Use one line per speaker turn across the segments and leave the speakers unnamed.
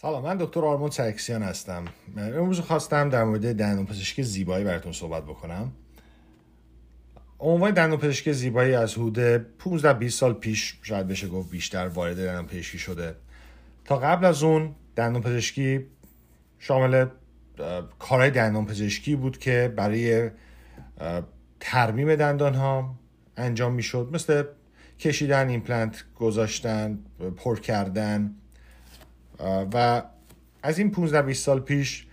سلام من دکتر آرمان سرکسیان هستم. امروز خواستم در مورد دندون پزشکی زیبایی براتون صحبت بکنم. عنوان دندون پزشکی زیبایی از حدود 15 20 سال پیش شاید بشه گفت بیشتر وارد دندون پزشکی شده. تا قبل از اون دندون پزشکی شامل کارهای دندان پزشکی بود که برای ترمیم دندان ها انجام می‌شد. مثل کشیدن ایمپلنت گذاشتن پر کردن. و از این 15 20 سال پیش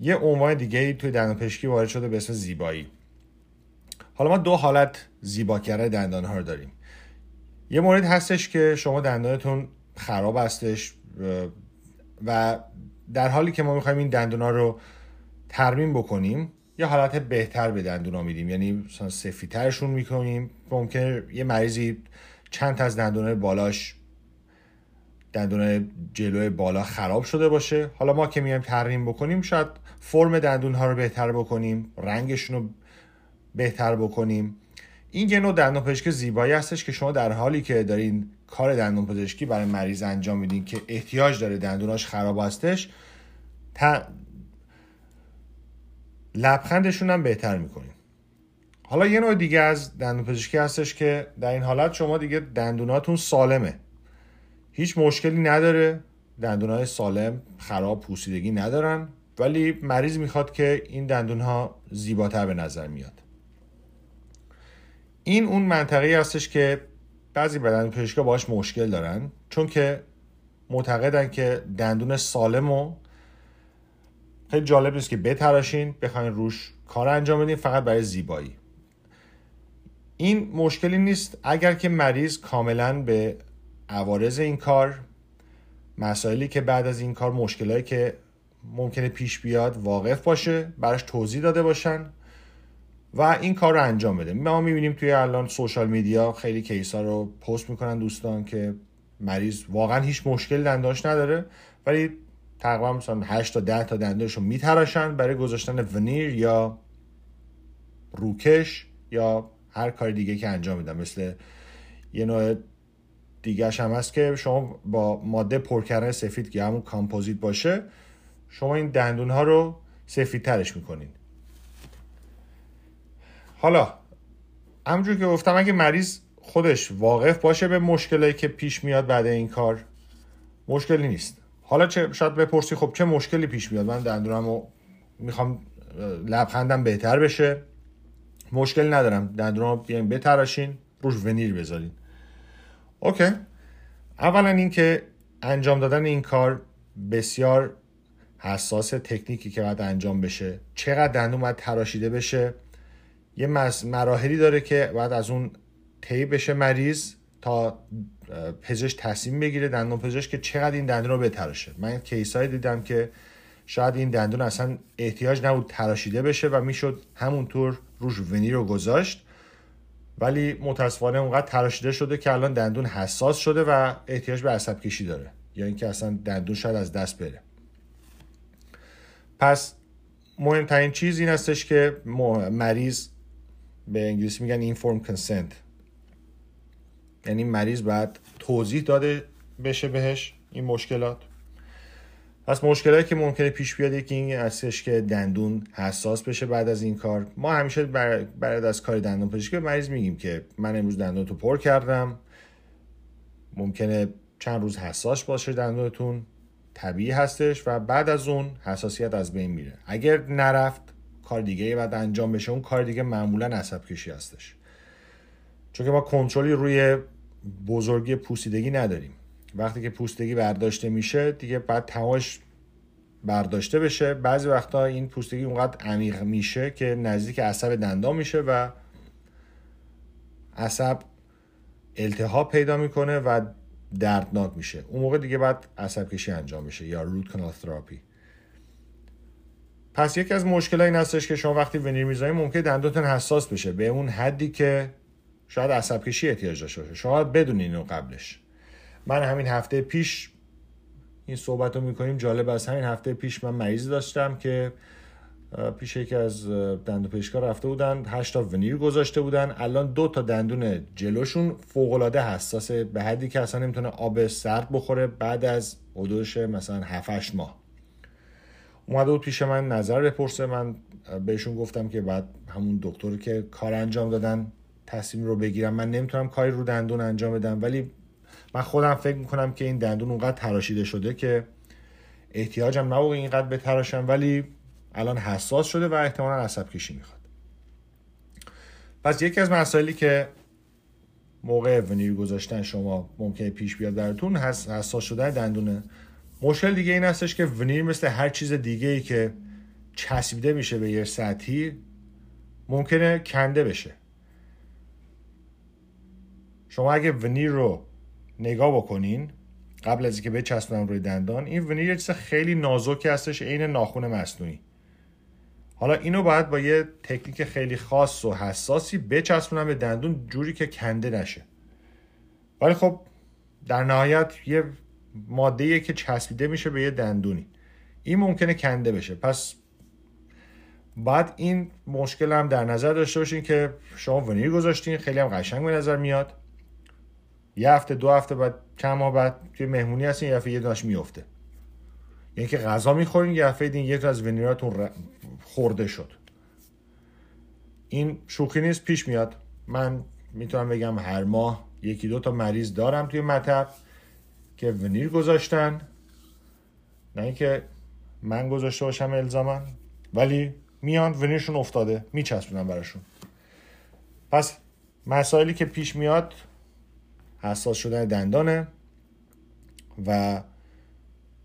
یه عنوان دیگه ای توی دندان پزشکی وارد شده به اسم زیبایی. حالا ما دو حالت زیبا کردن دندان ها رو داریم. یه مورد هستش که شما دندانتون خراب هستش و در حالی که ما می‌خوایم این دندونا رو ترمیم بکنیم یه حالت بهتر به دندونا میدیم. یعنی سفیترشون می‌کنیم. ممکنه یه مریضی چند تا از دندونای بالاش دندون جلوی بالا خراب شده باشه. حالا ما که میایم ترمیم بکنیم شاید فرم دندون ها رو بهتر بکنیم رنگشون رو بهتر بکنیم. این یه نوع دندون پزشکی زیبایی هستش که شما در حالی که دارین کار دندون پزشکی برای مریض انجام میدین که احتیاج داره دندوناش خراب هستش تا لبخندشون هم بهتر می‌کنین. حالا یه نوع دیگه از دندون پزشکی هستش که در این حالت شما دیگه دندوناتون سالمه. هیچ مشکلی نداره. دندونای سالم خراب پوسیدگی ندارن. ولی مریض می‌خواد که این دندون ها زیباتر به نظر میاد. این اون منطقه هستش که بعضی بدن پزشکا باش مشکل دارن. چون که معتقدن که دندون سالم و خیلی جالب نیست که بتراشین بخواین روش کار انجام بدین فقط برای زیبایی. این مشکلی نیست اگر که مریض کاملا به عوارض این کار مسائلی که بعد از این کار مشکلایی که ممکنه پیش بیاد واقف باشه براش توضیح داده باشن و این کار رو انجام بده. ما می‌بینیم توی الان سوشال میدیا خیلی کیس ها رو پست می‌کنن دوستان که مریض واقعا هیچ مشکل دنداش نداره ولی تقریبا مثلا 8 تا 10 تا دندانش رو میتراشن برای گذاشتن ونیر یا روکش یا هر کار دیگه که انجام میدن. مثل یه نوع دیگه هم هست که شما با ماده پر کردن سفید که همون کامپوزیت باشه شما این دندون ها رو سفید ترش می‌کنین. حالا همونجور که گفتم اگه مریض خودش واقف باشه به مشکلی که پیش میاد بعد این کار مشکلی نیست. حالا چه شاید بپرسی خب چه مشکلی پیش میاد؟ من دندونم رو می‌خوام لبخندم بهتر بشه. مشکل ندارم. دندونم بیاین بتراشین روش ونیر بذارین. اوکی. اولا اینکه انجام دادن این کار بسیار حساس تکنیکی که باید انجام بشه. چقدر دندون باید تراشیده بشه. یه مراحلی داره که بعد از اون طی بشه مریض تا پزشک تصمیم بگیره دندون پزشک که چقدر این دندون رو بتراشه. من کیسایی دیدم که شاید این دندون اصلا احتیاج نبود تراشیده بشه و می‌شد همونطور روش ونی رو گذاشت. ولی متاسفانه اونقدر تراشیده شده که الان دندون حساس شده و احتیاج به عصب کشی داره. یا اینکه اصلا دندون شاید از دست بره. پس مهمترین چیز این هستش که مریض به انگلیسی میگن informed consent. یعنی مریض باید توضیح داده بشه بهش این مشکلات. پس مشکلاتی که ممکنه پیش بیاد یکی این هستش که دندون حساس بشه بعد از این کار. ما همیشه بعد از کار دندون پزشکی به مریض میگیم که من امروز دندون تو پر کردم. ممکنه چند روز حساس باشه دندونتون. طبیعی هستش و بعد از اون حساسیت از بین میره. اگر نرفت کار دیگه بعد انجام بشه اون کار دیگه معمولا عصب کشی هستش. چون که ما کنترلی روی بزرگی پوسیدگی نداریم. وقتی که پوستگی برداشته میشه دیگه بعد تماش برداشته بشه. بعضی وقتا این پوستگی اونقدر عمیق میشه که نزدیک عصب دندان میشه و عصب التهاب پیدا می‌کنه و دردناک میشه. اون موقع دیگه بعد عصب کشی انجام میشه یا روت کانال تراپی پس یکی از مشکل این هستش که شما وقتی ونیر می‌زنید ممکنه دندونتون حساس بشه. به اون حدی که شاید عصب کشی احتیاج داشته باشه. شما بدونین اینو قبلش. من همین هفته پیش این صحبت رو می‌کنیم جالب از همین هفته پیش من مریض داشتم که پیش یکی از دندون پزشکا رفته بودن. هشت تا ونیر گذاشته بودن. الان دو تا دندون جلوشون فوق العاده حساسه به حدی که اصلا نمی‌تونه آب سرد بخوره بعد از حدودش مثلا 7 ماه. اومده بود پیش من نظر بپرسه. من بهشون گفتم که بعد همون دکتر که کار انجام دادن تصمیم رو بگیرم. من نمی‌تونم کاری رو دندون انجام بدم ولی من خودم فکر می‌کنم که این دندون اونقدر تراشیده شده که احتیاجم نبوده اینقدر به تراشم ولی الان حساس شده و احتمالا عصب کشی می‌خواد. پس یکی از مسائلی که موقع ونیر گذاشتن شما ممکنه پیش بیاد براتون حساس شدن دندونه مشکل دیگه این هستش که ونیر مثل هر چیز دیگه ای که چسبیده میشه به یه سطحی ممکنه کنده بشه. شما اگه ونیر رو نگاه بکنین قبل از اینکه بچسبونم روی دندان این ونیر یه چیز خیلی نازکی هستش عین ناخون مصنوعی. حالا اینو باید با یه تکنیک خیلی خاص و حساسی بچسبونم به دندون جوری که کنده نشه. ولی خب در نهایت یه ماده که چسبیده میشه به یه دندونی. این ممکنه کنده بشه. پس بعد این مشکل هم در نظر داشته باشین که شما ونیر گذاشتین خیلی هم قشنگ به نظر میاد. یه هفته دو هفته بعد چند ماه بعد که مهمونی هستین یه یه داش میفته. یعنی که غذا می‌خورین یه دفعه دین یک از ونیراتون خورده شد. این شوخی نیست پیش میاد. من می‌تونم بگم هر ماه یکی دو تا مریض دارم توی مطب که ونیر گذاشتن. نه اینکه من گذاشته باشم الزاما ولی میان ونیرشون افتاده. میچسبونم براشون. پس مسائلی که پیش میاد حساس شدن دندانه و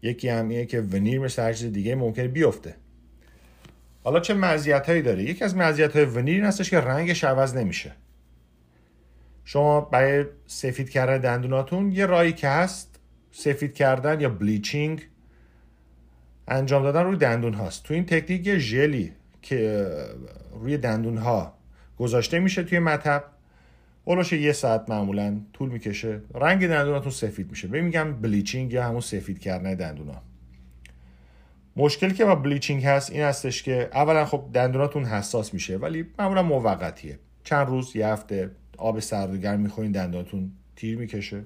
یکی هم اینه که ونیر مثل هر چیز دیگه ممکنه بیفته. حالا چه مزیت هایی داره؟ یکی از مزیت های ونیر این هستش که رنگش عوض نمیشه. شما برای سفید کردن دندوناتون یه رایی که هست سفید کردن یا بلیچینگ انجام دادن روی دندون هاست. تو این تکنیک ژلی که روی دندون ها گذاشته میشه توی مطب. اولش یه ساعت معمولا طول می‌کشه. رنگ دندوناتون سفید میشه. به میگم بلیچینگ یا همون سفید کردن دندونا. مشکلی که با بلیچینگ هست این هستش که اولا خب دندوناتون حساس میشه ولی معمولا موقتیه. چند روز یه هفته آب سرد و گرم می‌خورین دندوناتون تیر می‌کشه.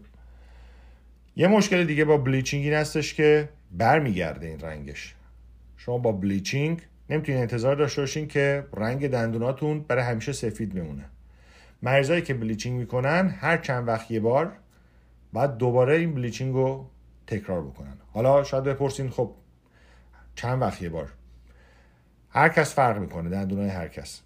یه مشکل دیگه با بلیچینگ این هستش که برمیگرده این رنگش. شما با بلیچینگ نمی‌تونین انتظار داشته باشین که رنگ دندوناتون برای همیشه سفید بمونه. مریضایی که بلیچینگ می‌کنن هر چند وقت یه بار بعد دوباره این بلیچینگ رو تکرار بکنن. حالا شاید بپرسین خب چند وقت یه بار؟ هر کس فرق می‌کنه دندونای هر کس.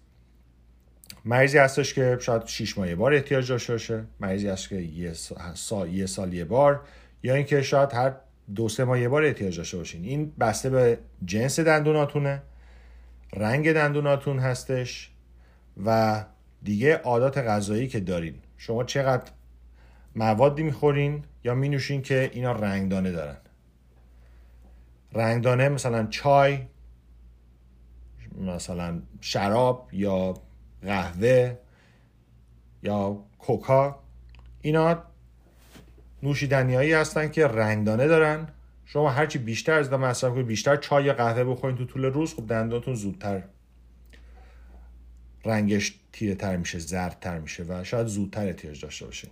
مریضی هستش که شاید 6 ماه یه بار احتیاج داشته باشه. مریضی هست که یه سال یه سال یه بار. یا اینکه شاید هر دو سه ماه یه بار احتیاج داشته باشین. این بسته به جنس دندوناتونه رنگ دندوناتون هستش و دیگه عادات غذایی که دارین. شما چقدر موادی می‌خورین یا مینوشین که اینا رنگدانه دارن؟ رنگدانه مثلا چای مثلا شراب یا قهوه یا کوکا اینا نوشیدنیایی هستن که رنگدانه دارن. شما هرچی بیشتر از مصرف کنید بیشتر چای یا قهوه بخورین تو طول روز خب دندانتون زودتر رنگش تیره تر میشه زرد تر میشه و شاید زودتر احتیاج داشته باشین.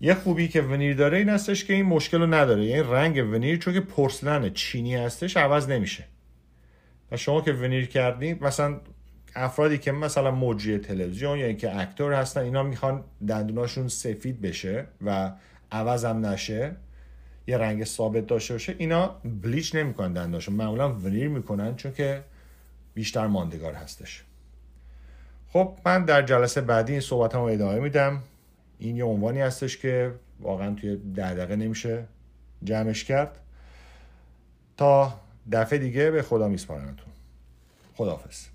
یه خوبی که ونیر داره این هستش که این مشکل رو نداره. یعنی رنگ ونیر چون که پرسلن چینی هستش عوض نمیشه. و شما که ونیر کردین مثلا افرادی که مثلا مجری تلویزیون یا اینکه اکتور هستن اینا می‌خوان دندوناشون سفید بشه و عوض هم نشه یه رنگ ثابت داشته باشه اینا بلیچ نمی‌کنن دندوناشون. معمولا ونیر می‌کنن چون که بیشتر ماندگار هستش. خب من در جلسه بعدی این صحبت هم ادامه میدم. این یه عنوانی هستش که واقعا توی ده دقیقه نمیشه جمعش کرد. تا دفعه دیگه به خدا میسپارمتون. خداحافظ.